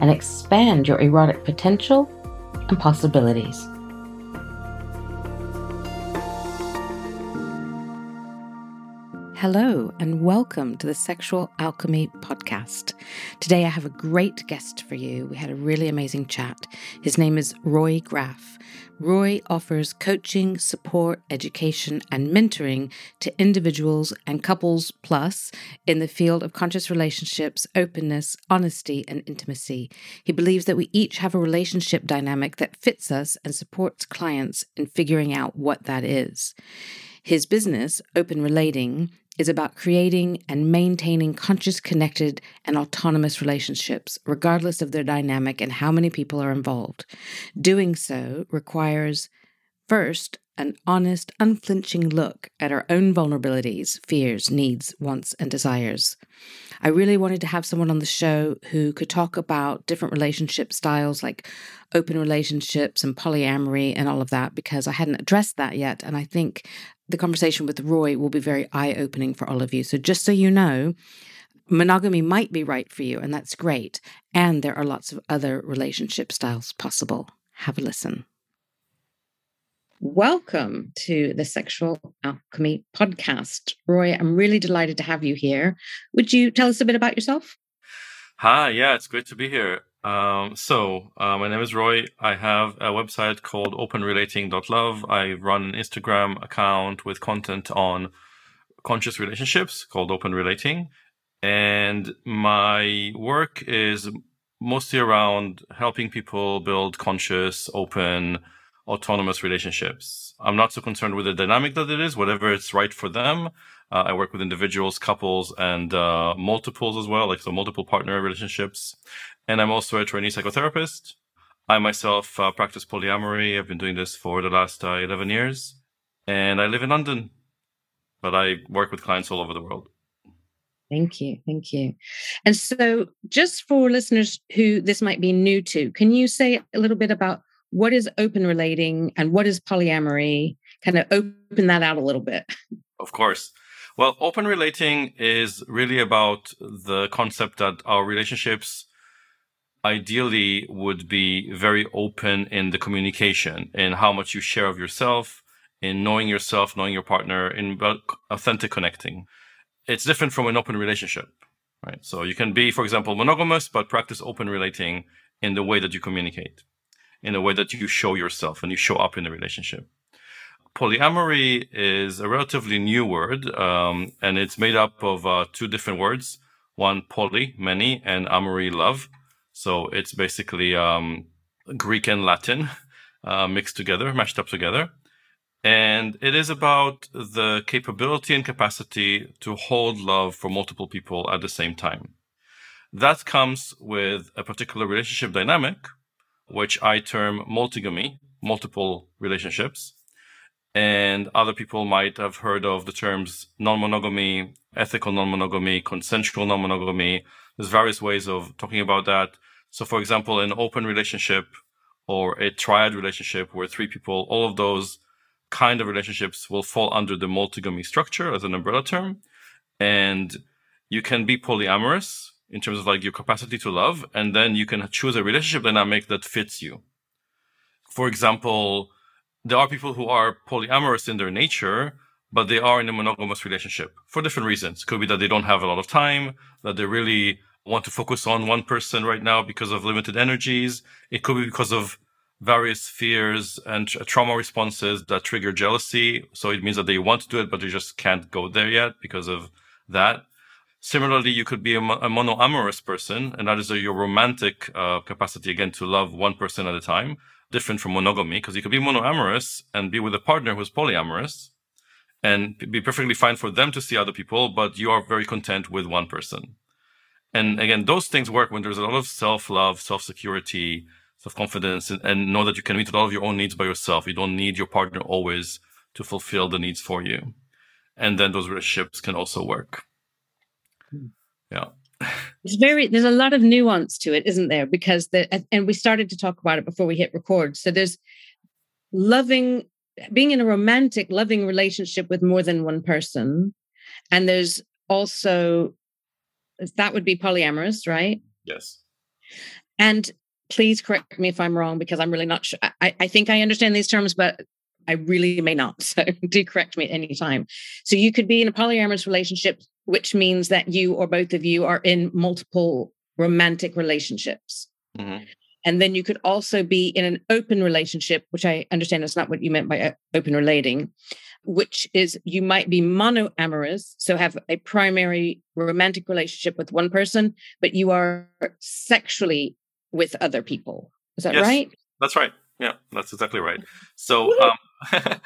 and expand your erotic potential and possibilities. Hello, and welcome to the Sexual Alchemy Podcast. Today, I have a great guest for you. We had a really amazing chat. His name is Roy Graff. Roy offers coaching, support, education, and mentoring to individuals and couples plus in the field of conscious relationships, openness, honesty, and intimacy. He believes that we each have a relationship dynamic that fits us and supports clients in figuring out what that is. His business, Open Relating, is about creating and maintaining conscious, connected, and autonomous relationships, regardless of their dynamic and how many people are involved. Doing so requires, first, an honest, unflinching look at our own vulnerabilities, fears, needs, wants, and desires. I really wanted to have someone on the show who could talk about different relationship styles like open relationships and polyamory and all of that because I hadn't addressed that yet. And I think the conversation with Roy will be very eye opening for all of you. So, just so you know, monogamy might be right for you, and that's great. And there are lots of other relationship styles possible. Have a listen. Welcome to the Sexual Alchemy podcast. Roy, I'm really delighted to have you here. Would you tell us a bit about yourself? Hi, yeah, it's great to be here. Um, so, uh, my name is Roy. I have a website called openrelating.love. I run an Instagram account with content on conscious relationships called Open Relating. And my work is mostly around helping people build conscious, open, autonomous relationships. I'm not so concerned with the dynamic that it is, whatever it's right for them. Uh, I work with individuals, couples, and uh, multiples as well, like so multiple partner relationships. And I'm also a trainee psychotherapist. I myself uh, practice polyamory. I've been doing this for the last uh, 11 years. And I live in London, but I work with clients all over the world. Thank you. Thank you. And so, just for listeners who this might be new to, can you say a little bit about what is open relating and what is polyamory? Kind of open that out a little bit. Of course. Well, open relating is really about the concept that our relationships ideally would be very open in the communication, in how much you share of yourself, in knowing yourself, knowing your partner, in authentic connecting. It's different from an open relationship, right? So you can be, for example, monogamous, but practice open relating in the way that you communicate in a way that you show yourself and you show up in the relationship. Polyamory is a relatively new word, um, and it's made up of uh, two different words: one poly, many, and amory, love. So it's basically um, Greek and Latin uh, mixed together, mashed up together. And it is about the capability and capacity to hold love for multiple people at the same time. That comes with a particular relationship dynamic, which I term multigamy, multiple relationships. And other people might have heard of the terms non monogamy, ethical non monogamy, consensual non monogamy. There's various ways of talking about that. So, for example, an open relationship or a triad relationship where three people, all of those kind of relationships will fall under the multigamy structure as an umbrella term. And you can be polyamorous, in terms of like your capacity to love, and then you can choose a relationship dynamic that fits you. For example, there are people who are polyamorous in their nature, but they are in a monogamous relationship for different reasons. Could be that they don't have a lot of time, that they really want to focus on one person right now because of limited energies. It could be because of various fears and trauma responses that trigger jealousy. So it means that they want to do it, but they just can't go there yet because of that. Similarly, you could be a, a monoamorous person, and that is a, your romantic uh, capacity again to love one person at a time, different from monogamy, because you could be monoamorous and be with a partner who's polyamorous, and be perfectly fine for them to see other people, but you are very content with one person. And again, those things work when there's a lot of self love, self security, self confidence, and, and, know that you can meet all of your own needs by yourself. You don't need your partner always to fulfill the needs for you. And then those relationships can also work. Hmm. Yeah. It's very, there's a lot of nuance to it, isn't there? Because the, and we started to talk about it before we hit record. So there's loving, being in a romantic, loving relationship with more than one person. And there's also that would be polyamorous, right? Yes. And please correct me if I'm wrong because I'm really not sure. I, I think I understand these terms, but I really may not. So do correct me at any time. So you could be in a polyamorous relationship, which means that you or both of you are in multiple romantic relationships. Mm-hmm. And then you could also be in an open relationship, which I understand is not what you meant by uh, open relating, which is you might be monoamorous, so have a primary romantic relationship with one person, but you are sexually with other people. Is that yes, right? That's right. Yeah, that's exactly right. So um,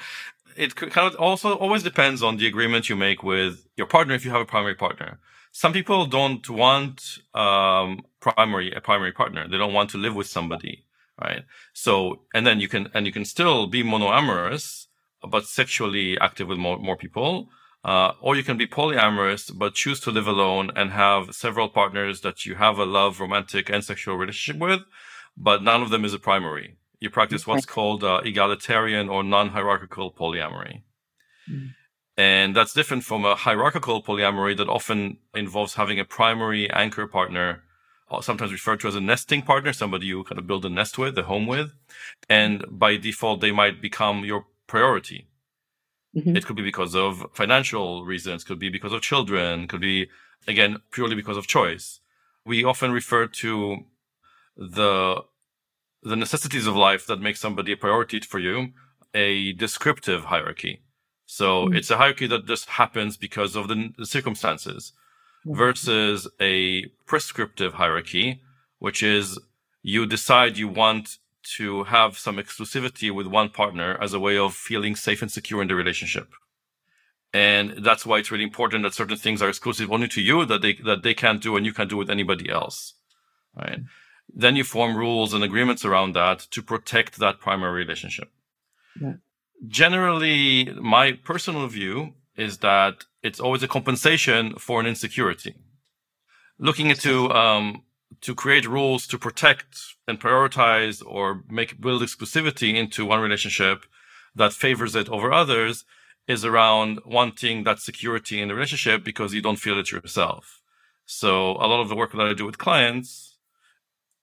it kind of also always depends on the agreement you make with your partner if you have a primary partner. Some people don't want um, primary a primary partner. They don't want to live with somebody, right? So and then you can and you can still be monoamorous but sexually active with more, more people. Uh, or you can be polyamorous, but choose to live alone and have several partners that you have a love, romantic, and sexual relationship with, but none of them is a primary. You practice what's called uh, egalitarian or non-hierarchical polyamory. Mm. And that's different from a hierarchical polyamory that often involves having a primary anchor partner, sometimes referred to as a nesting partner, somebody you kind of build a nest with, a home with. And by default, they might become your priority. Mm-hmm. It could be because of financial reasons, could be because of children, could be again purely because of choice. We often refer to the the necessities of life that make somebody a priority for you a descriptive hierarchy. So mm-hmm. it's a hierarchy that just happens because of the, the circumstances mm-hmm. versus a prescriptive hierarchy, which is you decide you want to have some exclusivity with one partner as a way of feeling safe and secure in the relationship. And that's why it's really important that certain things are exclusive only to you that they that they can't do and you can't do with anybody else. Right. Then you form rules and agreements around that to protect that primary relationship. Yeah. Generally, my personal view is that it's always a compensation for an insecurity. Looking into um, to create rules to protect and prioritize or make build exclusivity into one relationship that favors it over others is around wanting that security in the relationship because you don't feel it yourself. So a lot of the work that I do with clients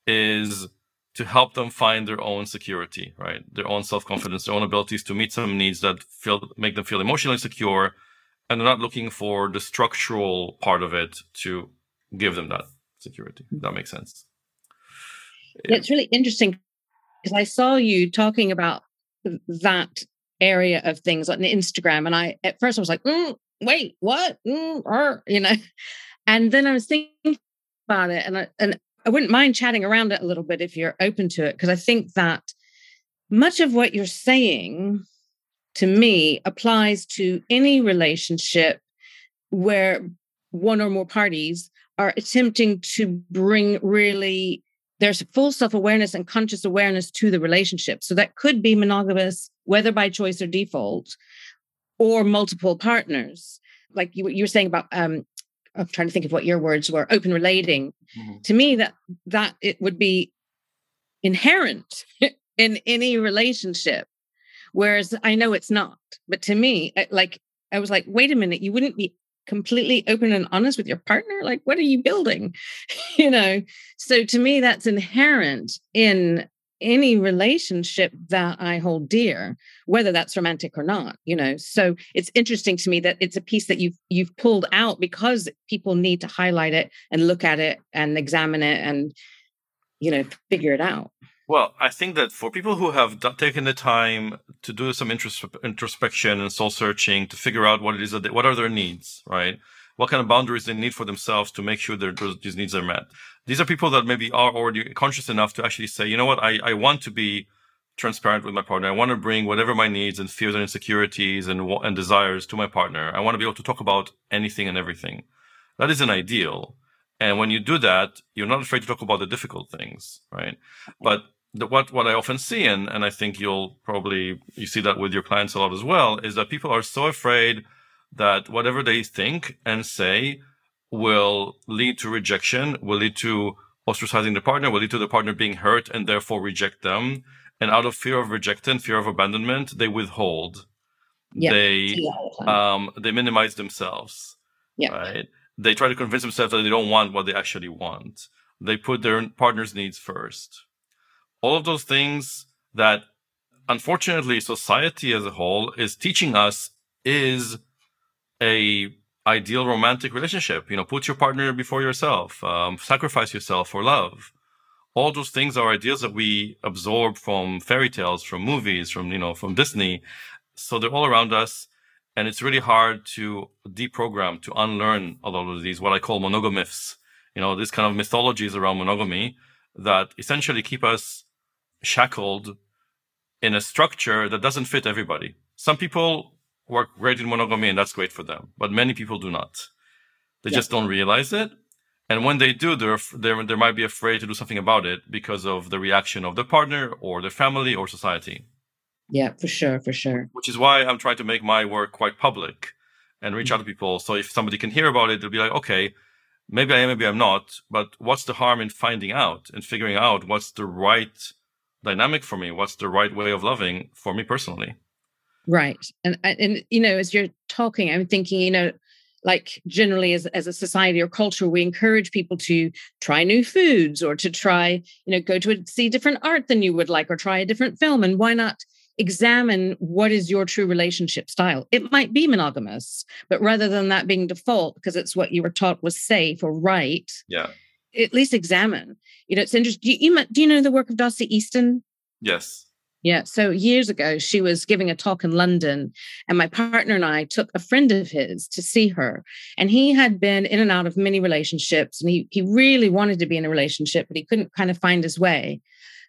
is to help them find their own security, right? Their own self-confidence, their own abilities to meet some needs that feel make them feel emotionally secure and they're not looking for the structural part of it to give them that security. that makes sense. Yeah. It's really interesting because I saw you talking about that area of things on Instagram, and I at first I was like, mm, "Wait, what?" Mm, er, you know, and then I was thinking about it, and I, and I wouldn't mind chatting around it a little bit if you're open to it, because I think that much of what you're saying to me applies to any relationship where one or more parties are attempting to bring really there's full self-awareness and conscious awareness to the relationship. So that could be monogamous whether by choice or default or multiple partners. Like you, you were saying about um i'm trying to think of what your words were open relating. Mm-hmm. to me that that it would be inherent in any relationship. Whereas i know it's not but to me like i was like wait a minute you wouldn't be completely open and honest with your partner like what are you building? You know? So to me that's inherent in any relationship that i hold dear whether that's romantic or not you know? So it's interesting to me that it's a piece that you've you've pulled out because people need to highlight it and look at it and examine it and you know figure it out well, I think that for people who have taken the time to do some introspection and soul searching to figure out what it is that they, what are their needs, right? What kind of boundaries they need for themselves to make sure that these needs are met. These are people that maybe are already conscious enough to actually say, you know what, I, I want to be transparent with my partner. I want to bring whatever my needs and fears and insecurities and and desires to my partner. I want to be able to talk about anything and everything. That is an ideal. And when you do that, you're not afraid to talk about the difficult things, right? But the, what what I often see, and and I think you'll probably you see that with your clients a lot as well, is that people are so afraid that whatever they think and say will lead to rejection, will lead to ostracizing the partner, will lead to the partner being hurt and therefore reject them. And out of fear of rejection, fear of abandonment, they withhold. Yeah, they um they minimize themselves. Yeah. Right. They try to convince themselves that they don't want what they actually want. They put their partner's needs first all of those things that unfortunately society as a whole is teaching us is a ideal romantic relationship. You know put your partner before yourself um, sacrifice yourself for love. All those things are ideas that we absorb from fairy tales from movies from you know from disney. So they're all around us and it's really hard to deprogram to unlearn a lot of these what i call monogamyths you know these kind of mythologies around monogamy that essentially keep us shackled in a structure that doesn't fit everybody. Some people work great in monogamy and that's great for them, but many people do not. They yeah. just don't realize it. And when they do, they're, they're, they might be afraid to do something about it because of the reaction of their partner or their family or society. Yeah, for sure, for sure. Which is why I'm trying to make my work quite public and reach mm-hmm. out to people. So if somebody can hear about it, they'll be like, okay, maybe I am, maybe I'm not, but what's the harm in finding out and figuring out what's the right dynamic for me what's the right way of loving for me personally? Right and uh, and you know as you're talking i'm thinking you know like generally as, as a society or culture we encourage people to try new foods or to try you know go to a, see different art than you would like or try a different film and why not examine what is your true relationship style? It might be monogamous but rather than that being default because it's what you were taught was safe or right yeah at least examine. You know, it's interesting. Do you, do you know the work of Dossie Easton? Yes. Yeah. So years ago, she was giving a talk in London, and my partner and I took a friend of his to see her. And he had been in and out of many relationships, and he, he really wanted to be in a relationship, but he couldn't kind of find his way.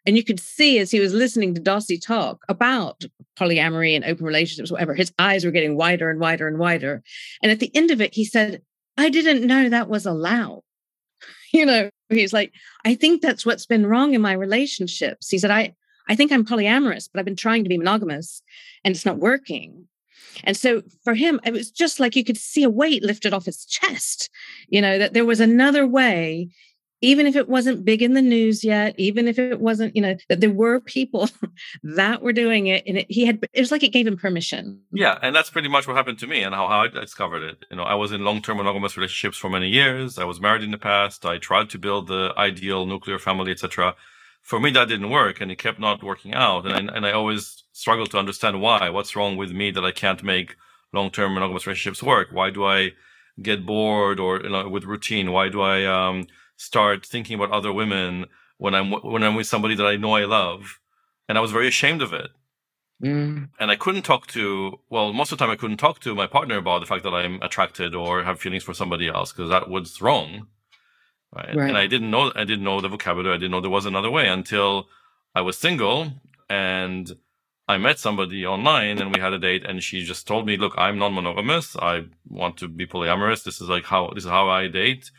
And you could see as he was listening to Dossie talk about polyamory and open relationships, whatever, his eyes were getting wider and wider and wider. And at the end of it, he said, I didn't know that was allowed. you know, he's like, I think that's what's been wrong in my relationships. He said, I, I think I'm polyamorous, but I've been trying to be monogamous and it's not working. And so for him, it was just like you could see a weight lifted off his chest, you know, that there was another way even if it wasn't big in the news yet, even if it wasn't, you know, that there were people that were doing it, and it, he had, it was like it gave him permission. Yeah, and that's pretty much what happened to me and how, how I discovered it. You know, I was in long-term monogamous relationships for many years. I was married in the past. I tried to build the ideal nuclear family, etc. For me, that didn't work, and it kept not working out. And I, and I always struggled to understand why. What's wrong with me that I can't make long-term monogamous relationships work? Why do I get bored or you know, with routine? Why do I um, start thinking about other women when I'm when I'm with somebody that I know I love, and I was very ashamed of it. Mm. And I couldn't talk to well, most of the time I couldn't talk to my partner about the fact that I'm attracted or have feelings for somebody else because that was wrong. Right? right? And I didn't know I didn't know the vocabulary. I didn't know there was another way until I was single and I met somebody online and we had a date and she just told me, look, I'm non-monogamous. I want to be polyamorous. This is like how this is how I date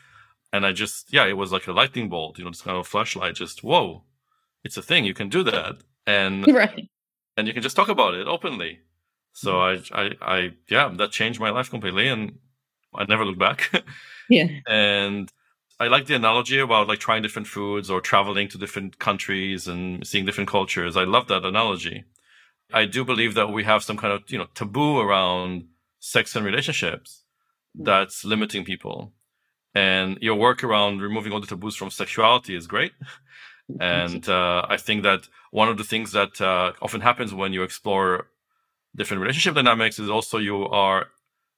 and I just yeah, it was like a lightning bolt, you know, this kind of flashlight. Just whoa, it's a thing. You can do that, and right. and you can just talk about it openly. So mm-hmm. I, I, I, yeah, that changed my life completely, and I never looked back. yeah, and I like the analogy about like trying different foods or traveling to different countries and seeing different cultures. I love that analogy. I do believe that we have some kind of you know taboo around sex and relationships mm. that's limiting people and your work around removing all the taboos from sexuality is great. And uh, I think that one of the things that uh, often happens when you explore different relationship dynamics is also you are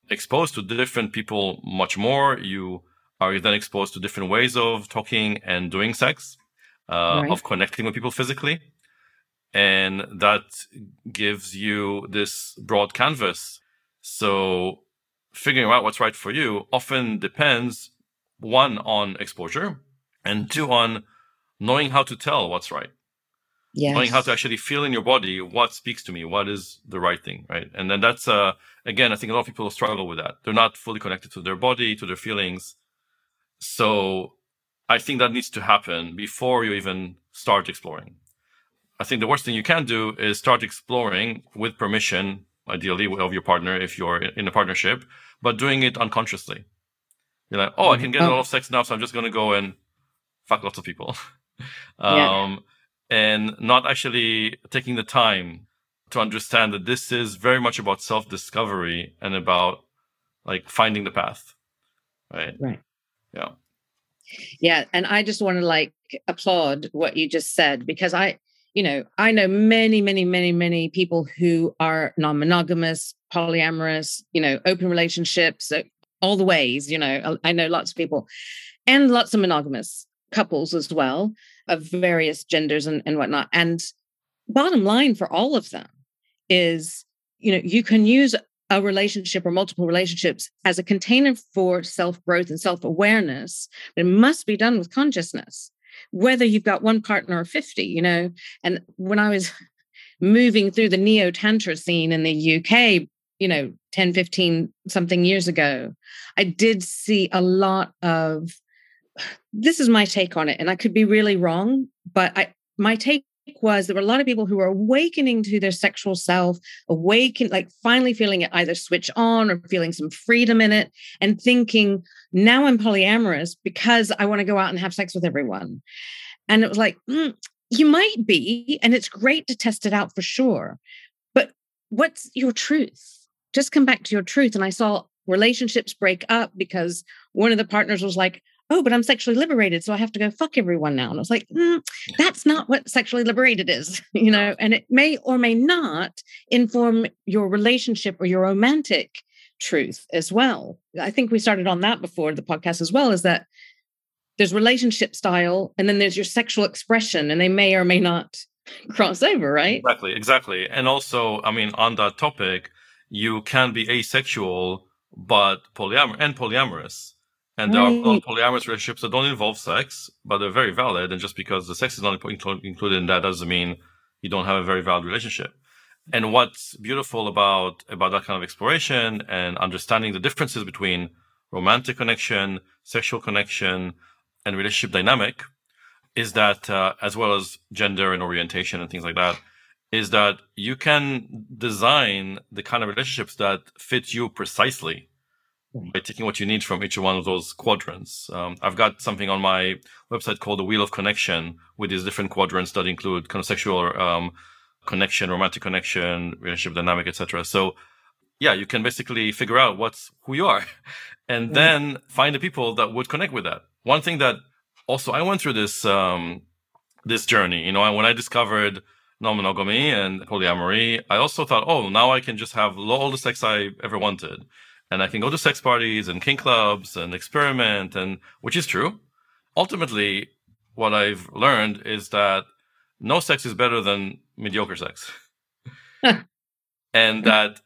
exposed to different people much more. You are then exposed to different ways of talking and doing sex, uh, right. of connecting with people physically. And that gives you this broad canvas. So figuring out what's right for you often depends one on exposure and two on knowing how to tell what's right. Yes. Knowing how to actually feel in your body what speaks to me, what is the right thing, right? And then that's uh again, I think a lot of people struggle with that. They're not fully connected to their body, to their feelings. So I think that needs to happen before you even start exploring. I think the worst thing you can do is start exploring with permission, ideally of your partner if you're in a partnership, but doing it unconsciously. You're like, oh, I can get a lot of sex now, so I'm just going to go and fuck lots of people. um, yeah. And not actually taking the time to understand that this is very much about self discovery and about like finding the path. Right. Right. Yeah. Yeah. And I just want to like applaud what you just said because I, you know, I know many, many, many, many people who are non monogamous, polyamorous, you know, open relationships, all the ways, you know, uh, I know lots of people and lots of monogamous couples as well of various genders and, and whatnot. And bottom line for all of them is, you know, you can use a relationship or multiple relationships as a container for self growth and self awareness, but it must be done with consciousness, whether you've got one partner or 50, you know. And when I was moving through the neo tantra scene in the UK, you know, 10, 15 something years ago, I did see a lot of this is my take on it, and I could be really wrong, but I my take was there were a lot of people who were awakening to their sexual self, awaken, like finally feeling it either switch on or feeling some freedom in it, and thinking, now I'm polyamorous because I want to go out and have sex with everyone. And it was like, mm, you might be, and it's great to test it out for sure. But what's your truth? Just come back to your truth. And I saw relationships break up because one of the partners was like, oh, but I'm sexually liberated, so I have to go fuck everyone now. And I was like, mm, that's not what sexually liberated is, you know, and it may or may not inform your relationship or your romantic truth as well. I think we started on that before the podcast as well, is that there's relationship style and then there's your sexual expression, and they may or may not cross over, right? Exactly, exactly. And also, I mean, on that topic, you can be asexual but polyamorous and polyamorous and there are polyamorous relationships that don't involve sex, but they're very valid. And just because the sex is not included in that doesn't mean you don't have a very valid relationship. And what's beautiful about, about that kind of exploration and understanding the differences between romantic connection, sexual connection, and relationship dynamic is that, uh, as well as gender and orientation and things like that, is that you can design the kind of relationships that fit you precisely by taking what you need from each one of those quadrants. Um, I've got something on my website called the Wheel of Connection with these different quadrants that include kind of sexual um, connection, romantic connection, relationship dynamic, etc. So, yeah, you can basically figure out what's who you are, and then find the people that would connect with that. One thing that also I went through this um, this journey. You know, when I discovered non-monogamy and polyamory, I also thought, oh, now I can just have all the sex I ever wanted and I can go to sex parties and kink clubs and experiment and which is true. Ultimately, what I've learned is that no sex is better than mediocre sex. and that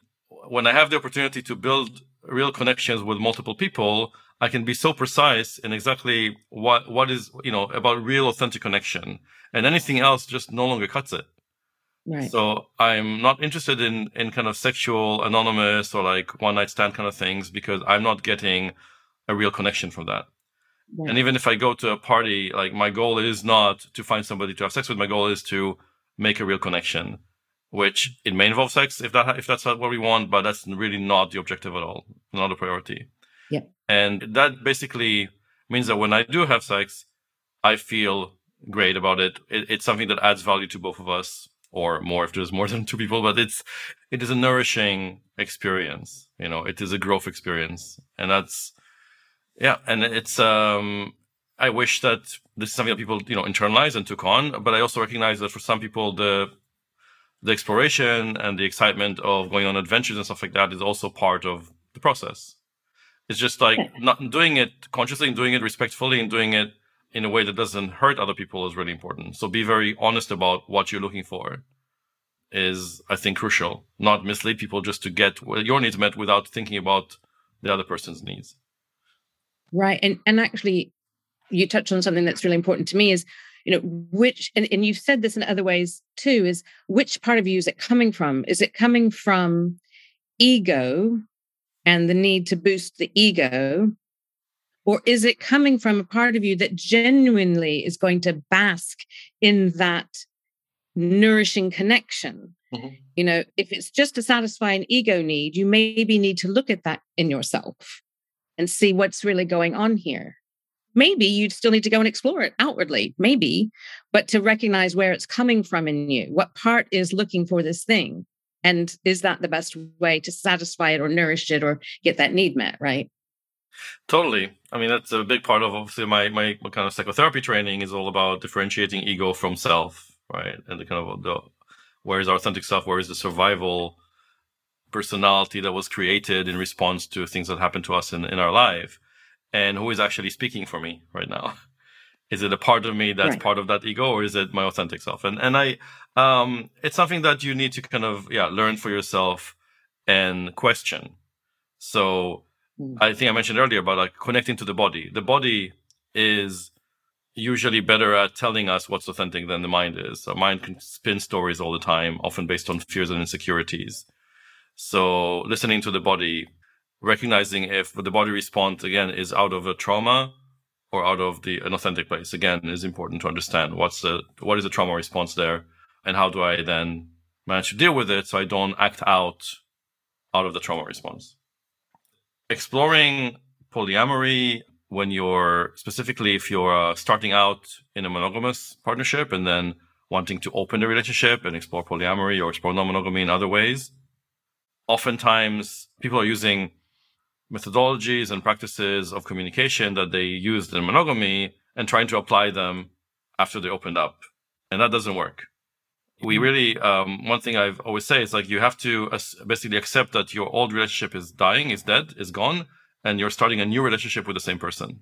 when I have the opportunity to build real connections with multiple people, I can be so precise in exactly what what is, you know, about real authentic connection. And anything else just no longer cuts it. Right. So I'm not interested in in kind of sexual anonymous or like one night stand kind of things because I'm not getting a real connection from that. Right. And even if I go to a party, like my goal is not to find somebody to have sex with. My goal is to make a real connection, which it may involve sex if that if that's what we want, but that's really not the objective at all, not a priority. Yeah. And that basically means that when I do have sex, I feel great about it. it. It's something that adds value to both of us or more if there's more than two people, but it's, it is a nourishing experience. You know, it is a growth experience. And that's, yeah. And it's, um, I wish that this is something that people, you know, internalize and took on, but I also recognize that for some people, the, the exploration and the excitement of going on adventures and stuff like that is also part of the process. It's just like not doing it consciously and doing it respectfully and doing it in a way that doesn't hurt other people is really important. So be very honest about what you're looking for is, I think, crucial. Not mislead people just to get your needs met without thinking about the other person's needs. Right. And and actually you touched on something that's really important to me is, you know, which and, and you've said this in other ways too, is which part of you is it coming from? Is it coming from ego and the need to boost the ego Or is it coming from a part of you that genuinely is going to bask in that nourishing connection? Mm-hmm. You know, if it's just to satisfy an ego need, you maybe need to look at that in yourself and see what's really going on here. Maybe you'd still need to go and explore it outwardly, maybe, but to recognize where it's coming from in you. What part is looking for this thing? And is that the best way to satisfy it or nourish it or get that need met, right? Totally. I mean, that's a big part of obviously my, my, my kind of psychotherapy training is all about differentiating ego from self, right? And the kind of the where is our authentic self, where is the survival personality that was created in response to things that happened to us in, in our life, and who is actually speaking for me right now. Is it a part of me that's right. part of that ego, or is it my authentic self? And and I, um, it's something that you need to kind of yeah learn for yourself and question. So. I think I mentioned earlier about like connecting to the body. The body is usually better at telling us what's authentic than the mind is. So mind can spin stories all the time, often based on fears and insecurities. So listening to the body, recognizing if the body response again is out of a trauma or out of the an authentic place again is important to understand what's the what is the trauma response there and how do i then manage to deal with it so i don't act out out of the trauma response exploring polyamory when you're specifically if you're uh, starting out in a monogamous partnership and then wanting to open the relationship and explore polyamory or explore non-monogamy in other ways oftentimes people are using methodologies and practices of communication that they used in monogamy and trying to apply them after they opened up. And that doesn't work. We mm-hmm. really, um, one thing I've always say is like you have to basically accept that your old relationship is dying, is dead, is gone, and you're starting a new relationship with the same person.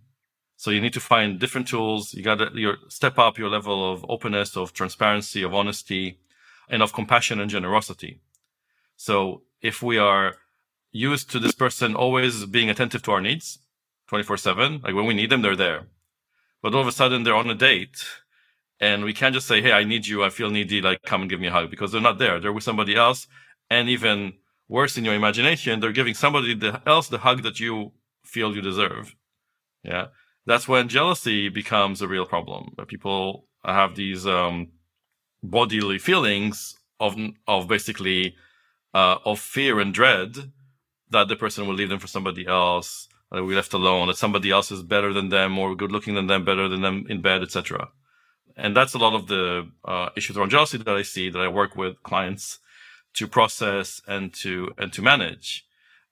So you need to find different tools. You got to your step up your level of openness, of transparency, of honesty, and of compassion and generosity. So if we are used to this person always being attentive to our needs 24 7. Like when we need them, they're there. But all of a sudden, they're on a date and we can't just say, Hey, I need you. I feel needy. Like come and give me a hug because they're not there. They're with somebody else. And even worse in your imagination, they're giving somebody else the hug that you feel you deserve. Yeah. That's when jealousy becomes a real problem. People have these um, bodily feelings of, of basically uh, of fear and dread that the person will leave them for somebody else, that we left alone, that somebody else is better than them, more good looking than them, better than them in bed, etc. And that's a lot of the uh, issues around jealousy that I see that I work with clients to process and to and to manage.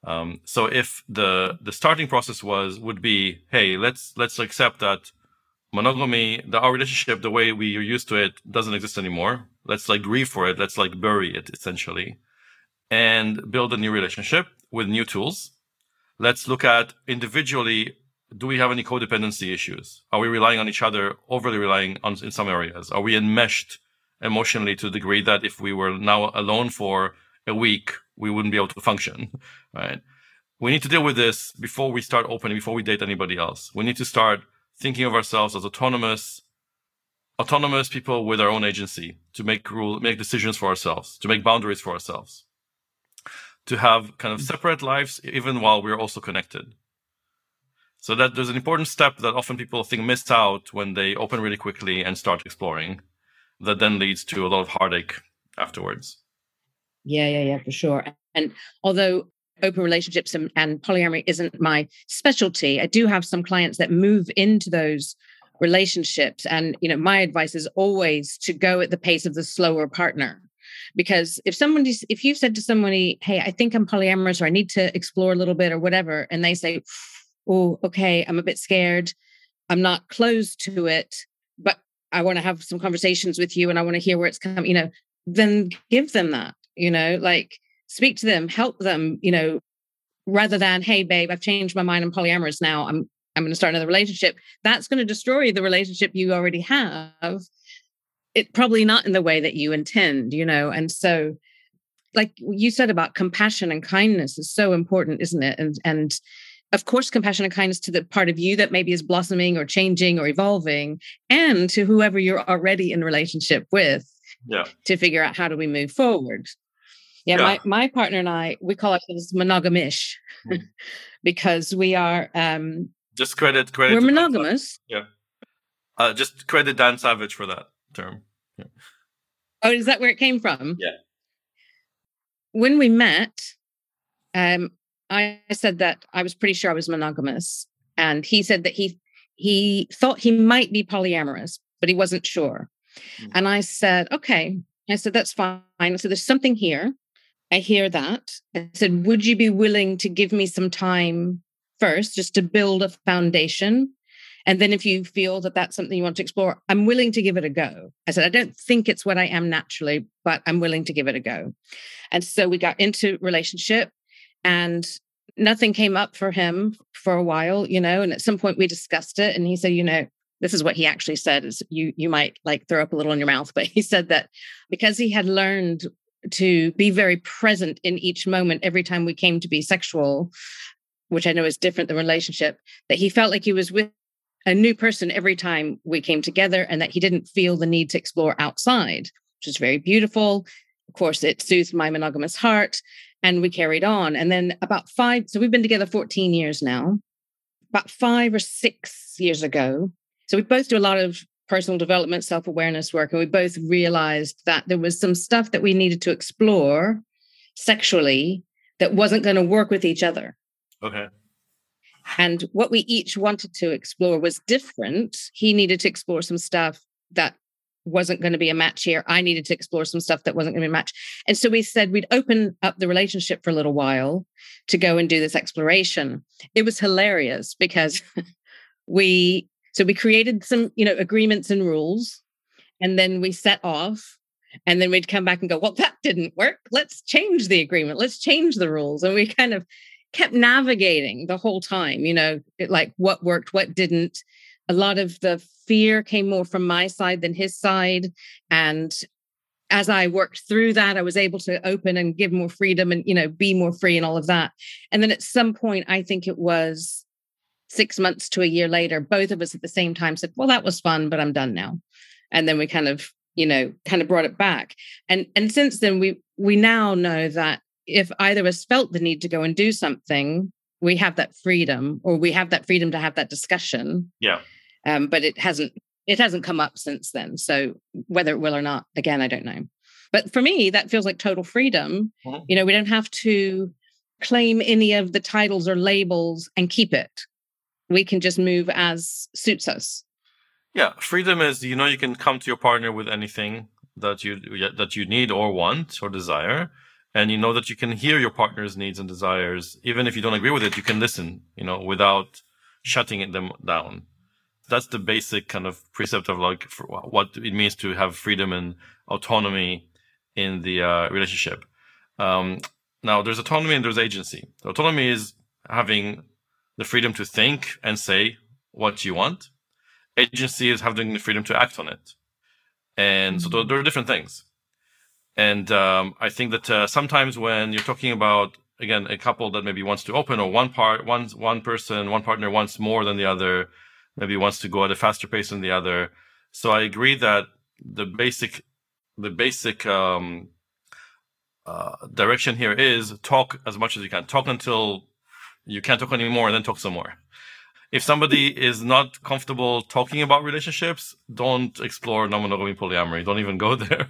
Um, so if the the starting process was would be, hey, let's let's accept that monogamy, the, our relationship, the way we are used to it, doesn't exist anymore. Let's like grieve for it. Let's like bury it essentially, and build a new relationship with new tools. Let's look at individually do we have any codependency issues? Are we relying on each other, overly relying on in some areas? Are we enmeshed emotionally to the degree that if we were now alone for a week, we wouldn't be able to function, right? We need to deal with this before we start opening, before we date anybody else. We need to start thinking of ourselves as autonomous, autonomous people with our own agency to make rule, make decisions for ourselves, to make boundaries for ourselves to have kind of mm. separate lives even while we're also connected. So that there's an important step that often people think missed out when they open really quickly and start exploring that then leads to a lot of heartache afterwards. Yeah, yeah, yeah, for sure. And although open relationships and, and polyamory isn't my specialty, I do have some clients that move into those relationships and you know my advice is always to go at the pace of the slower partner because if somebody's if you've said to somebody hey i think i'm polyamorous or i need to explore a little bit or whatever and they say oh okay i'm a bit scared i'm not closed to it but i want to have some conversations with you and i want to hear where it's coming you know then give them that you know like speak to them help them you know rather than hey babe i've changed my mind i'm polyamorous now i'm i'm going to start another relationship that's going to destroy the relationship you already have it probably not in the way that you intend, you know. And so, like you said about compassion and kindness is so important, isn't it? And and of course, compassion and kindness to the part of you that maybe is blossoming or changing or evolving, and to whoever you're already in relationship with. Yeah. To figure out how do we move forward. Yeah, yeah. my my partner and I we call ourselves monogamish mm. because we are um Just credit credit. We're monogamous. Yeah. Uh, just credit Dan Savage for that term. Yeah. Oh, is that where it came from? Yeah. When we met, um, I said that I was pretty sure I was monogamous, and he said that he he thought he might be polyamorous, but he wasn't sure. Mm. And I said, okay. I said that's fine. Said there's something here. I hear that. I said, would you be willing to give me some time first, just to build a foundation? And then if you feel that that's something you want to explore, I'm willing to give it a go. I said, I don't think it's what I am naturally, but I'm willing to give it a go. And so we got into relationship and nothing came up for him for a while, you know, and at some point we discussed it and he said, you know, this is what he actually said is you you might like throw up a little in your mouth, but he said that because he had learned to be very present in each moment every time we came to be sexual, which I know is different than relationship, that he felt like he was with a new person every time we came together and that he didn't feel the need to explore outside, which is very beautiful. Of course, it soothed my monogamous heart and we carried on. And then about five, so we've been together 14 years now. About five or six years ago, so we both do a lot of personal development, self awareness work, and we both realized that there was some stuff that we needed to explore sexually that wasn't going to work with each other. Okay. And what we each wanted to explore was different. He needed to explore some stuff that wasn't going to be a match here. I needed to explore some stuff that wasn't going to be a match. And so we said we'd open up the relationship for a little while to go and do this exploration. It was hilarious because we so we created some, you know, agreements and rules, and then we set off. And then we'd come back and go, well, that didn't work. Let's change the agreement. Let's change the rules. And we kind of kept navigating the whole time, you know, like what worked, what didn't. A lot of the fear came more from my side than his side. And as I worked through that, I was able to open and give more freedom and, you know, be more free and all of that. And then at some point, I think it was six months to a year later, both of us at the same time said, Well, that was fun, but I'm done now. And then we kind of, you know, kind of brought it back. And and since then we we now know that if either of us felt the need to go and do something, we have that freedom or we have that freedom to have that discussion. Yeah. Um, but it hasn't it hasn't come up since then. So whether it will or not, again, I don't know. But for me, that feels like total freedom. Mm-hmm. You know, we don't have to claim any of the titles or labels and keep it we can just move as suits us. Yeah, freedom is you know you can come to your partner with anything that you that you need or want or desire and you know that you can hear your partner's needs and desires even if you don't agree with it you can listen you know without shutting them down that's the basic kind of precept of like what it means to have freedom and autonomy in the uh, relationship um, now there's autonomy and there's agency autonomy is having the freedom to think and say what you want. Agency is having the freedom to act on it. And so there are different things. And um, I think that uh, sometimes when you're talking about again a couple that maybe wants to open or one part one one person one partner wants more than the other, maybe wants to go at a faster pace than the other. So I agree that the basic the basic um, uh, direction here is talk as much as you can. Talk until you can't talk anymore and then talk some more. If somebody is not comfortable talking about relationships, don't explore non-monogamy polyamory. Don't even go there.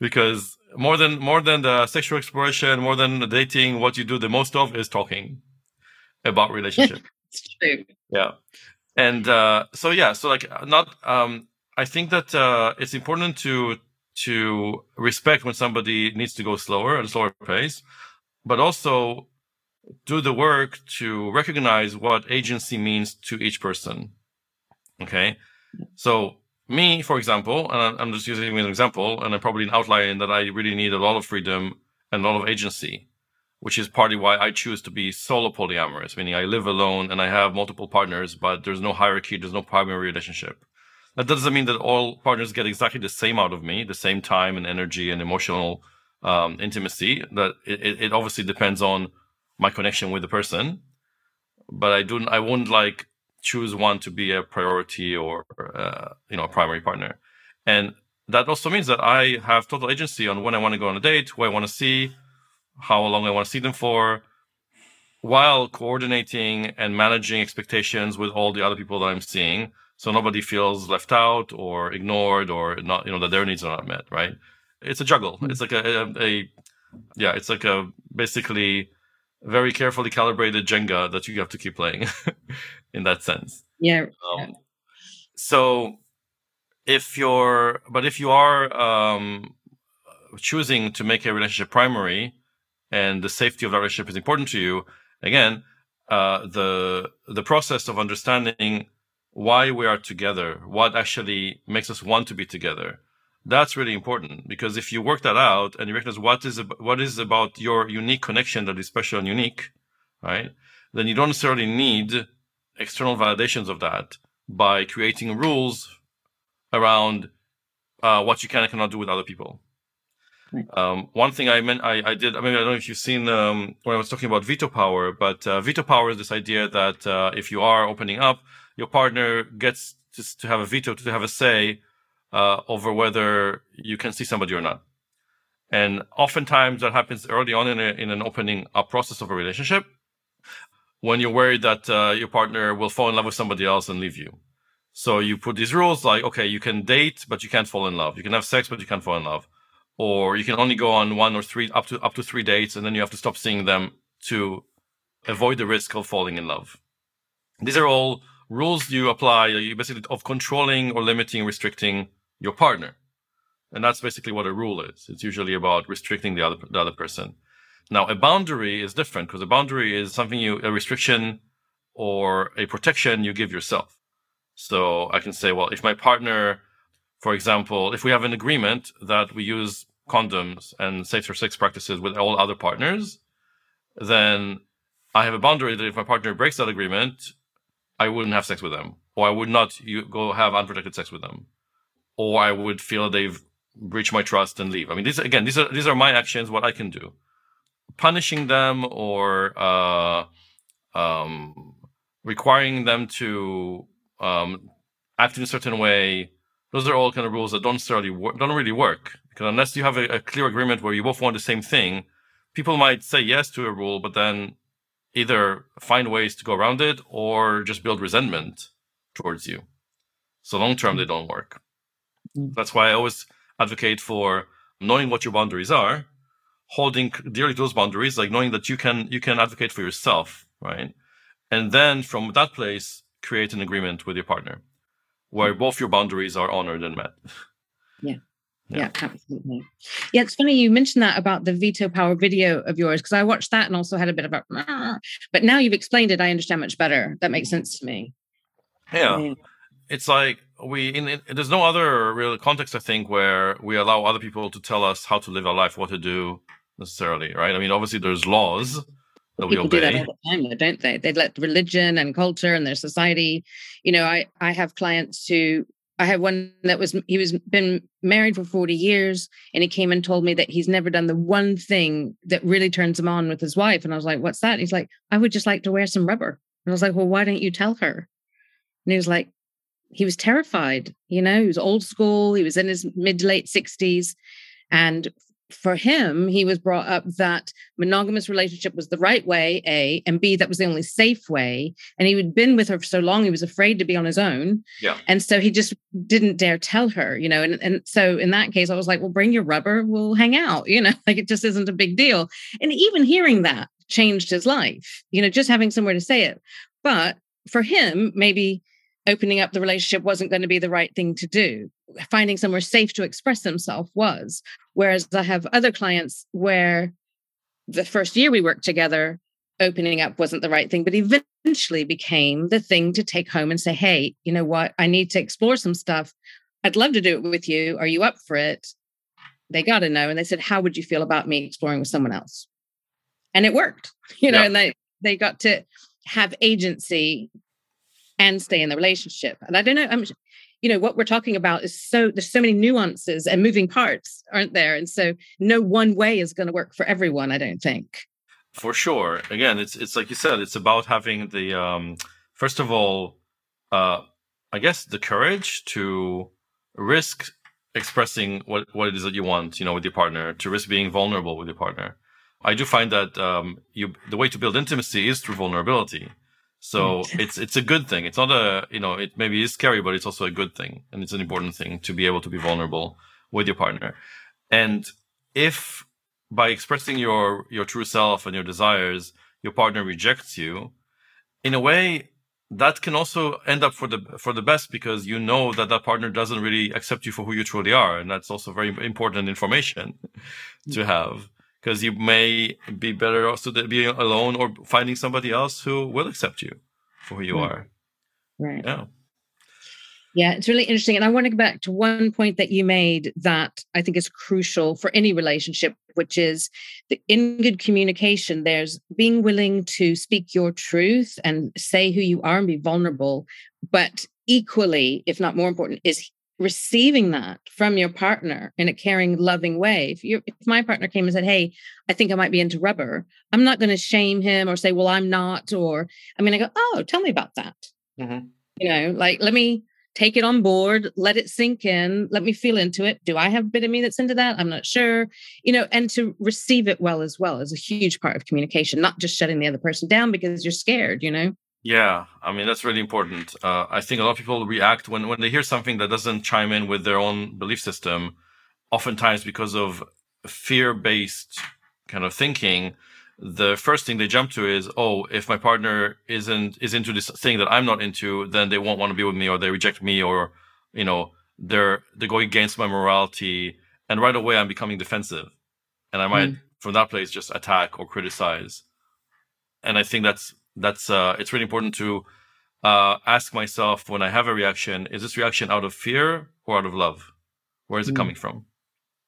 because more than more than the sexual exploration, more than the dating, what you do the most of is talking about relationship. it's true. Yeah. And uh, so yeah, so like not um I think that uh, it's important to to respect when somebody needs to go slower at a slower pace, but also do the work to recognize what agency means to each person. Okay. So me, for example, and I'm just using an example, and I'm probably an outlier in that I really need a lot of freedom and a lot of agency, which is partly why I choose to be solo polyamorous, meaning I live alone and I have multiple partners, but there's no hierarchy, there's no primary relationship. That doesn't mean that all partners get exactly the same out of me, the same time and energy and emotional um, intimacy. That it, it obviously depends on my connection with the person but i don't i won't like choose one to be a priority or uh, you know a primary partner and that also means that i have total agency on when i want to go on a date who i want to see how long i want to see them for while coordinating and managing expectations with all the other people that I'm seeing. So nobody feels left out or ignored or not, you know, that their needs are not met, right? It's a juggle. Mm-hmm. It's like a, a, a yeah, it's like a basically very carefully calibrated Jenga that you have to keep playing in that sense. Yeah. Um, so if you're, but if you are um, choosing to make a relationship primary and the safety of that relationship is important to you, again, uh, the the process of understanding why we are together, what actually makes us want to be together, that's really important because if you work that out and you recognize what is what is about your unique connection that is special and unique, right? Then you don't necessarily need external validations of that by creating rules around uh, what you can and cannot do with other people. Um, one thing I meant, I, I did, I mean, I don't know if you've seen um, when I was talking about veto power, but uh, veto power is this idea that uh, if you are opening up, your partner gets to, to have a veto, to have a say uh, over whether you can see somebody or not. And oftentimes that happens early on in, a, in an opening up process of a relationship when you're worried that uh, your partner will fall in love with somebody else and leave you. So you put these rules like, okay, you can date, but you can't fall in love. You can have sex, but you can't fall in love. Or you can only go on one or three, up to, up to three dates, and then you have to stop seeing them to avoid the risk of falling in love. These are all rules you apply, you basically of controlling or limiting, restricting your partner. And that's basically what a rule is. It's usually about restricting the other, the other person. Now, a boundary is different because a boundary is something you, a restriction or a protection you give yourself. So I can say, well, if my partner, for example, if we have an agreement that we use condoms and safer sex practices with all other partners, then I have a boundary that if my partner breaks that agreement, I wouldn't have sex with them, or I would not go have unprotected sex with them or I would feel they've breached my trust and leave. I mean, these again, these are these are my actions. What I can do, punishing them or uh, um, requiring them to um, act in a certain way. Those are all kind of rules that don't necessarily work, don't really work because unless you have a, a clear agreement where you both want the same thing, people might say yes to a rule, but then either find ways to go around it or just build resentment towards you. So long term, they don't work. Mm. That's why I always advocate for knowing what your boundaries are, holding dearly to those boundaries, like knowing that you can you can advocate for yourself, right? And then from that place, create an agreement with your partner where both your boundaries are honored and met. Yeah. Yeah. yeah, absolutely. Yeah, it's funny you mentioned that about the veto power video of yours because I watched that and also had a bit of a. But now you've explained it, I understand much better. That makes mm-hmm. sense to me. Yeah, yeah. it's like we in, in, there's no other real context I think where we allow other people to tell us how to live our life, what to do necessarily, right? I mean, obviously there's laws that people we obey. do that all the time, don't they? They let religion and culture and their society. You know, I I have clients who I have one that was he was been married for 40 years and he came and told me that he's never done the one thing that really turns him on with his wife. And I was like, What's that? He's like, I would just like to wear some rubber. And I was like, Well, why don't you tell her? And he was like, he was terrified. You know, he was old school. He was in his mid to late 60s. And for him, he was brought up that monogamous relationship was the right way, A, and B, that was the only safe way. And he had been with her for so long, he was afraid to be on his own. Yeah. And so he just didn't dare tell her, you know. And, and so in that case, I was like, well, bring your rubber, we'll hang out, you know, like it just isn't a big deal. And even hearing that changed his life, you know, just having somewhere to say it. But for him, maybe opening up the relationship wasn't going to be the right thing to do. Finding somewhere safe to express himself was. Whereas I have other clients where the first year we worked together, opening up wasn't the right thing, but eventually became the thing to take home and say, hey, you know what? I need to explore some stuff. I'd love to do it with you. Are you up for it? They got to know. And they said, how would you feel about me exploring with someone else? And it worked, you know, yeah. and they, they got to have agency and stay in the relationship. And I don't know, I'm, you know, what we're talking about is so there's so many nuances and moving parts, aren't there? And so no one way is going to work for everyone, I don't think. For sure. Again, it's it's like you said, it's about having the um first of all, uh I guess the courage to risk expressing what, what it is that you want, you know, with your partner, to risk being vulnerable with your partner. I do find that um, you the way to build intimacy is through vulnerability. So mm. it's it's a good thing. It's not a you know it maybe is scary, but it's also a good thing, and it's an important thing to be able to be vulnerable with your partner. And if by expressing your your true self and your desires, your partner rejects you, in a way that can also end up for the for the best because you know that that partner doesn't really accept you for who you truly are, and that's also very important information to mm. have because you may be better also being alone or finding somebody else who will accept you for who you right. are. Right. Yeah. Yeah, it's really interesting. And I want to go back to one point that you made that I think is crucial for any relationship, which is that in good communication, there's being willing to speak your truth and say who you are and be vulnerable. But equally, if not more important, is receiving that from your partner in a caring, loving way. If, you if my partner came and said, Hey, I think I might be into rubber, I'm not going to shame him or say, Well, I'm not. Or I'm going to go, Oh, tell me about that. Mm-hmm. You know, like, let me take it on board, let it sink in, let me feel into it. Do I have a bit of me that's into that? I'm not sure. You know, and to receive it well as well is a huge part of communication, not just shutting the other person down because you're scared, you know? Yeah, I mean that's really important. Uh, I think a lot of people react when when they hear something that doesn't chime in with their own belief system, oftentimes because of fear-based kind of thinking. The first thing they jump to is, oh, if my partner isn't is into this thing that I'm not into, then they won't want to be with me, or they reject me, or you know, they're they're going against my morality, and right away I'm becoming defensive, and I might mm. from that place just attack or criticize, and I think that's that's uh, it's really important to uh, ask myself when I have a reaction: is this reaction out of fear or out of love? Where is it mm. coming from?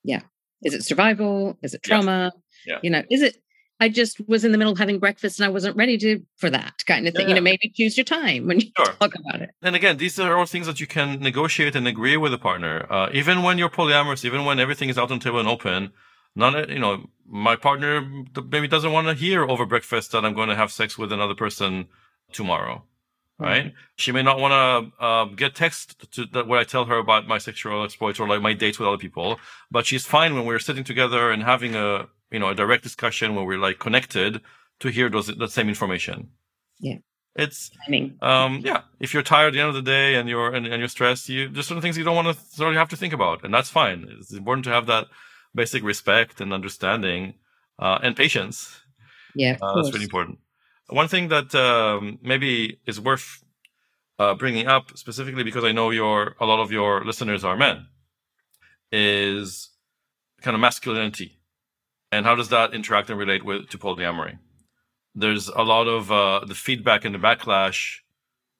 Yeah, is it survival? Is it trauma? Yeah. You know, is it? I just was in the middle of having breakfast and I wasn't ready to for that kind of thing. Yeah. You know, maybe choose your time when you sure. talk about it. And again, these are all things that you can negotiate and agree with a partner. Uh, even when you're polyamorous, even when everything is out on the table and open, none you know my partner maybe doesn't want to hear over breakfast that i'm going to have sex with another person tomorrow right? Mm-hmm. she may not want to uh, get text to that where i tell her about my sexual exploits or like my dates with other people but she's fine when we're sitting together and having a you know a direct discussion where we're like connected to hear those that same information. Yeah. It's I mean, um yeah if you're tired at the end of the day and you're and, and you're stressed you there's certain things you don't want to sort of have to think about and that's fine. It's important to have that basic respect and understanding uh, and patience. Yeah, uh, that's really important. One thing that um, maybe is worth uh, bringing up specifically because I know your a lot of your listeners are men is kind of masculinity and how does that interact and relate with to polyamory. There's a lot of uh, the feedback and the backlash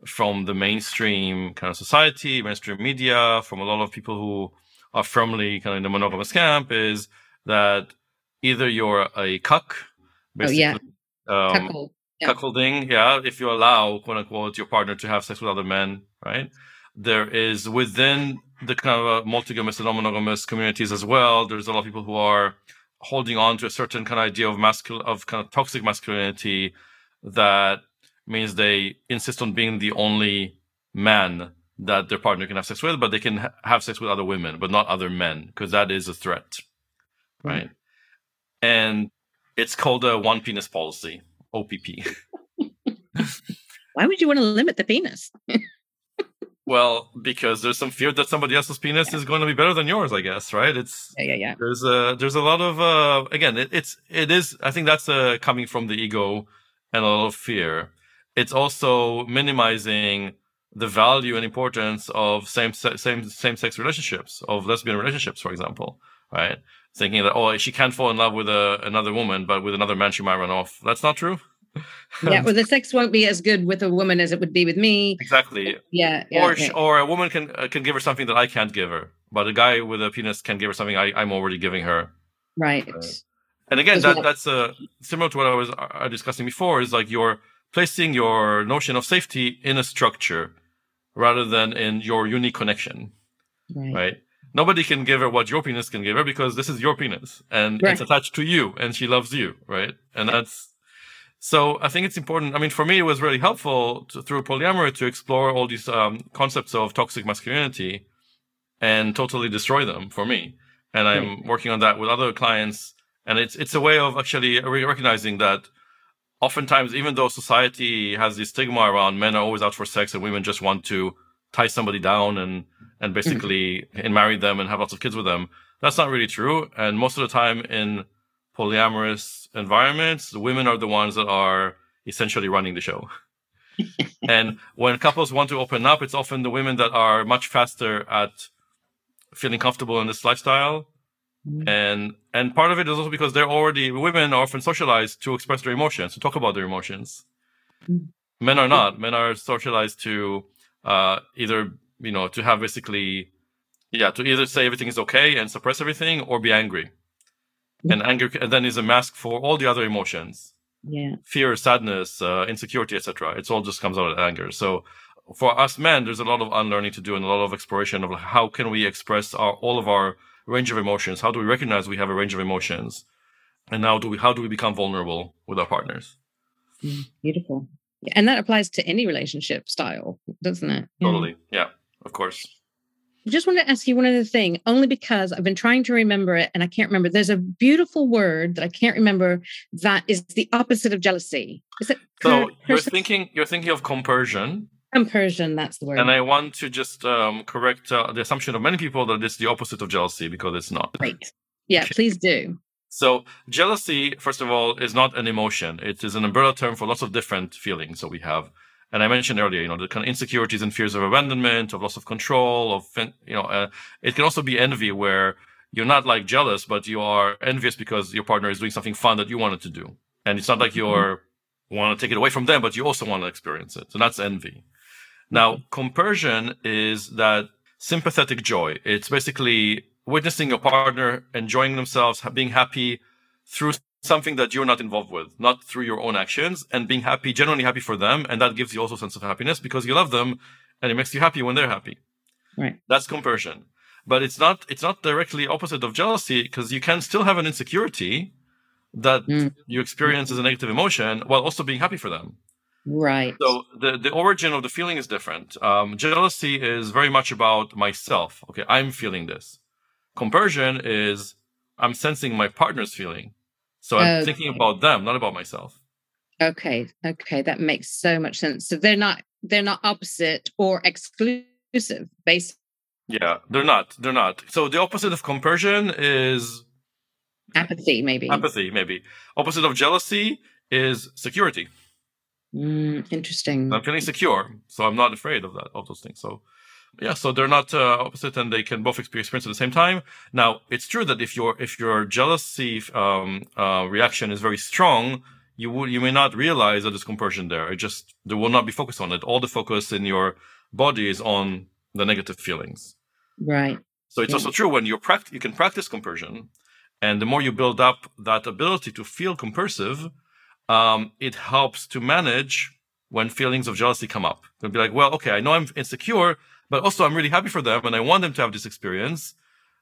from the mainstream kind of society, mainstream media, from a lot of people who are firmly kind of in the monogamous camp is that either you're a cuck, basically, oh, yeah. um, yeah. cuckolding, yeah, if you allow quote unquote your partner to have sex with other men, right? There is within the kind of uh, multigamous and non-monogamous communities as well. There's a lot of people who are holding on to a certain kind of idea of masculine, of kind of toxic masculinity that means they insist on being the only man that their partner can have sex with, but they can ha- have sex with other women, but not other men, because that is a threat, right? And it's called a one penis policy, OPP. Why would you want to limit the penis? well, because there's some fear that somebody else's penis yeah. is going to be better than yours, I guess, right? It's yeah, yeah, yeah. There's a there's a lot of uh again, it, it's it is. I think that's uh coming from the ego and a lot of fear. It's also minimizing the value and importance of same same same sex relationships, of lesbian relationships, for example, right? Thinking that oh, she can't fall in love with a, another woman, but with another man she might run off. That's not true. yeah, well, the sex won't be as good with a woman as it would be with me. Exactly. Yeah. yeah or okay. or a woman can uh, can give her something that I can't give her, but a guy with a penis can give her something I, I'm already giving her. Right. Uh, and again, that, that's uh, similar to what I was uh, discussing before. Is like you're placing your notion of safety in a structure rather than in your unique connection. Right. right? Nobody can give her what your penis can give her because this is your penis and right. it's attached to you and she loves you, right? And that's so I think it's important. I mean, for me, it was really helpful to, through polyamory to explore all these um, concepts of toxic masculinity and totally destroy them for me. And I'm right. working on that with other clients And it's it's a way of actually recognizing that oftentimes, even though society has this stigma around men are always out for sex and women just want to tie somebody down and and mm. basically and marry them and have lots of kids with them, that's not really true. And most of the time in polyamorous environments, the women are the ones that are essentially running the show. and when couples want to open up, it's often the women that are much faster at feeling comfortable in this lifestyle. Mm-hmm. And and part of it is also because they're already women are often socialized to express their emotions, to talk about their emotions. Mm-hmm. Men are not. Men are socialized to uh, either you know to have basically yeah to either say everything is okay and suppress everything or be angry. Mm-hmm. And anger and then is a mask for all the other emotions yeah fear sadness uh, insecurity etc it's all just comes out of anger so for us men there's a lot of unlearning to do and a lot of exploration of how can we express our all of our range of emotions how do we recognize we have a range of emotions and now do we how do we become vulnerable with our partners mm, beautiful and that applies to any relationship style doesn't it totally yeah of course I just wanted to ask you one other thing, only because I've been trying to remember it and I can't remember. There's a beautiful word that I can't remember that is the opposite of jealousy. Is it? So you're thinking you're thinking of compersion. Compersion, that's the word. And I want to just um, correct uh, the assumption of many people that it's the opposite of jealousy because it's not. Great. Yeah, okay. please do. So jealousy, first of all, is not an emotion. It is an umbrella term for lots of different feelings. that we have and I mentioned earlier, you know, the kind of insecurities and fears of abandonment, of loss of control, of, you know, uh, it can also be envy where you're not like jealous, but you are envious because your partner is doing something fun that you wanted to do. And it's not like you're mm-hmm. want to take it away from them, but you also want to experience it. So that's envy. Now, compersion is that sympathetic joy. It's basically witnessing your partner enjoying themselves, being happy through something that you're not involved with, not through your own actions, and being happy, genuinely happy for them, and that gives you also a sense of happiness because you love them, and it makes you happy when they're happy. Right. That's compersion. But it's not it's not directly opposite of jealousy because you can still have an insecurity that mm. you experience as a negative emotion while also being happy for them. Right. So the, the origin of the feeling is different. Um, jealousy is very much about myself. Okay, I'm feeling this. Compersion is I'm sensing my partner's feeling. So I'm okay. thinking about them, not about myself. Okay. Okay. That makes so much sense. So they're not they're not opposite or exclusive based. Yeah, they're not. They're not. So the opposite of compersion is apathy, maybe. Apathy, maybe. Opposite of jealousy is security. Mm, interesting. I'm feeling secure, so I'm not afraid of that, of those things. So yeah, so they're not uh, opposite, and they can both experience at the same time. Now, it's true that if your if your jealousy um, uh, reaction is very strong, you will you may not realize that there's compersion there. It just there will not be focused on it. All the focus in your body is on the negative feelings. Right. So it's yeah. also true when you practice, you can practice compersion, and the more you build up that ability to feel compersive, um, it helps to manage when feelings of jealousy come up. You'll be like, well, okay, I know I'm insecure but also I'm really happy for them and I want them to have this experience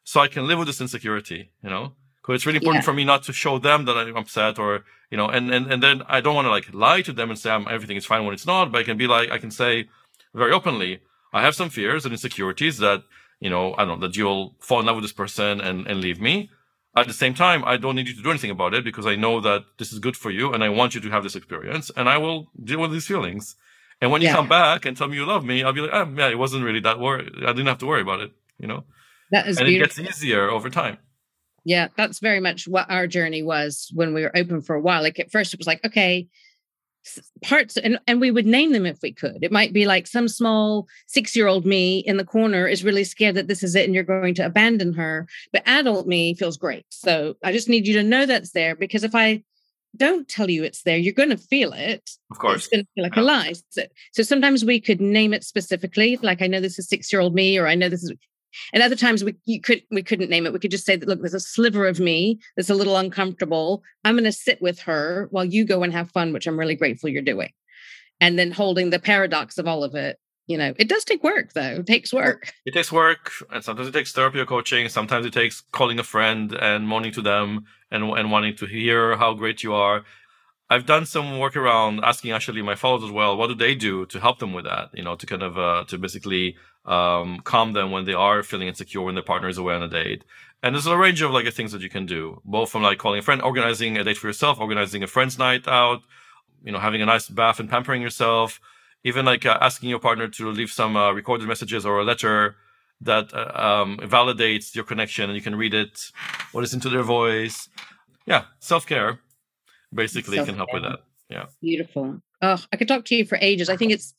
so I can live with this insecurity, you know? Because it's really important yeah. for me not to show them that I'm upset or, you know, and, and, and then I don't want to like lie to them and say I'm, everything is fine when it's not, but I can be like, I can say very openly, I have some fears and insecurities that, you know, I don't know, that you'll fall in love with this person and, and leave me. At the same time, I don't need you to do anything about it because I know that this is good for you and I want you to have this experience and I will deal with these feelings. And when you yeah. come back and tell me you love me, I'll be like, oh, yeah, it wasn't really that worry. I didn't have to worry about it, you know? That is and beautiful. it gets easier over time. Yeah, that's very much what our journey was when we were open for a while. Like at first it was like, okay, parts and, and we would name them if we could. It might be like some small six-year-old me in the corner is really scared that this is it and you're going to abandon her. But adult me feels great. So I just need you to know that's there because if I don't tell you it's there, you're going to feel it. Of course. It's going to feel like yeah. a lie. So, so, sometimes we could name it specifically, like I know this is six year old me, or I know this is. And other times we you could we couldn't name it. We could just say that look, there's a sliver of me that's a little uncomfortable. I'm going to sit with her while you go and have fun, which I'm really grateful you're doing. And then holding the paradox of all of it you know it does take work though it takes work it takes work and sometimes it takes therapy or coaching sometimes it takes calling a friend and moaning to them and, and wanting to hear how great you are I've done some work around asking actually my followers as well, what do they do to help them with that? You know, to kind of uh, to basically um, calm them when they are feeling insecure when their partner is away on a date. And there's a range of like things that you can do, both from like calling a friend, organizing a date for yourself, organizing a friend's night out, you know, having a nice bath and pampering yourself, even like uh, asking your partner to leave some uh, recorded messages or a letter that uh, um, validates your connection and you can read it or listen to their voice. Yeah, self care basically Self-care. can help with that. Yeah. Beautiful. Oh, I could talk to you for ages. I think it's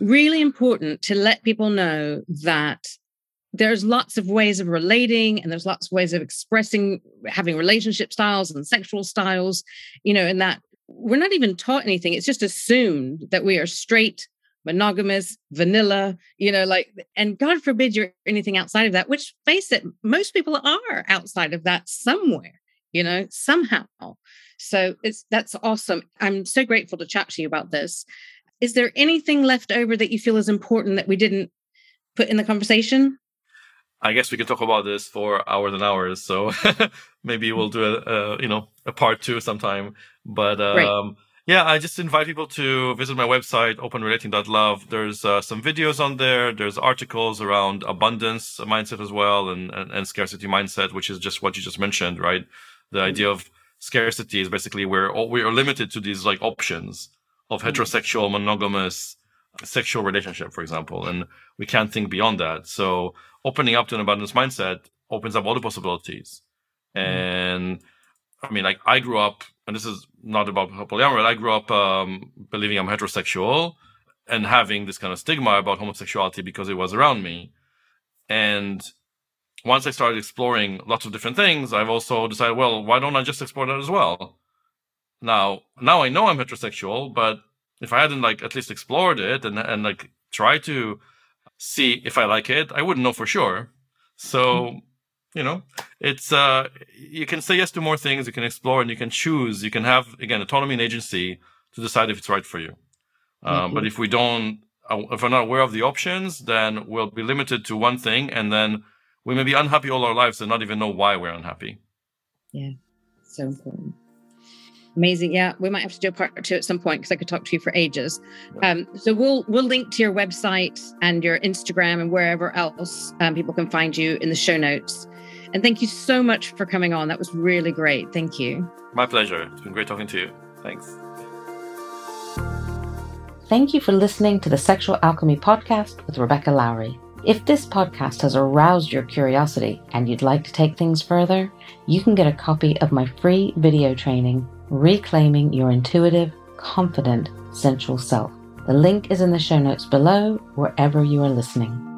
really important to let people know that there's lots of ways of relating and there's lots of ways of expressing having relationship styles and sexual styles you know and that we're not even taught anything it's just assumed that we are straight monogamous vanilla you know like and god forbid you're anything outside of that which face it most people are outside of that somewhere you know somehow so it's that's awesome. I'm so grateful to chat to you about this. Is there anything left over that you feel is important that we didn't put in the conversation? I guess we could talk about this for hours and hours. So maybe we'll do a, a, you know a part two sometime. But um, right. yeah, I just invite people to visit my website openrelating.love. There's uh, some videos on there. There's articles around abundance mindset as well and, and, and scarcity mindset, which is just what you just mentioned, right? The mm-hmm. idea of scarcity is basically where we are limited to these like options of heterosexual monogamous sexual relationship for example and we can't think beyond that so opening up to an abundance mindset opens up all the possibilities mm. and i mean like i grew up and this is not about polyamory i grew up um, believing i'm heterosexual and having this kind of stigma about homosexuality because it was around me and once I started exploring lots of different things, I've also decided, well, why don't I just explore that as well? Now, now I know I'm heterosexual, but if I hadn't like at least explored it and and like try to see if I like it, I wouldn't know for sure. So, hmm. you know, it's uh you can say yes to more things, you can explore and you can choose, you can have again autonomy and agency to decide if it's right for you. Um, mm-hmm. But if we don't, uh, if we're not aware of the options, then we'll be limited to one thing, and then we may be unhappy all our lives and not even know why we're unhappy. Yeah, so important. Amazing. Yeah, we might have to do a part two at some point because I could talk to you for ages. Um, so we'll we'll link to your website and your Instagram and wherever else um, people can find you in the show notes. And thank you so much for coming on. That was really great. Thank you. My pleasure. It's been great talking to you. Thanks. Thank you for listening to the Sexual Alchemy podcast with Rebecca Lowry. If this podcast has aroused your curiosity and you'd like to take things further, you can get a copy of my free video training, Reclaiming Your Intuitive, Confident, Sensual Self. The link is in the show notes below, wherever you are listening.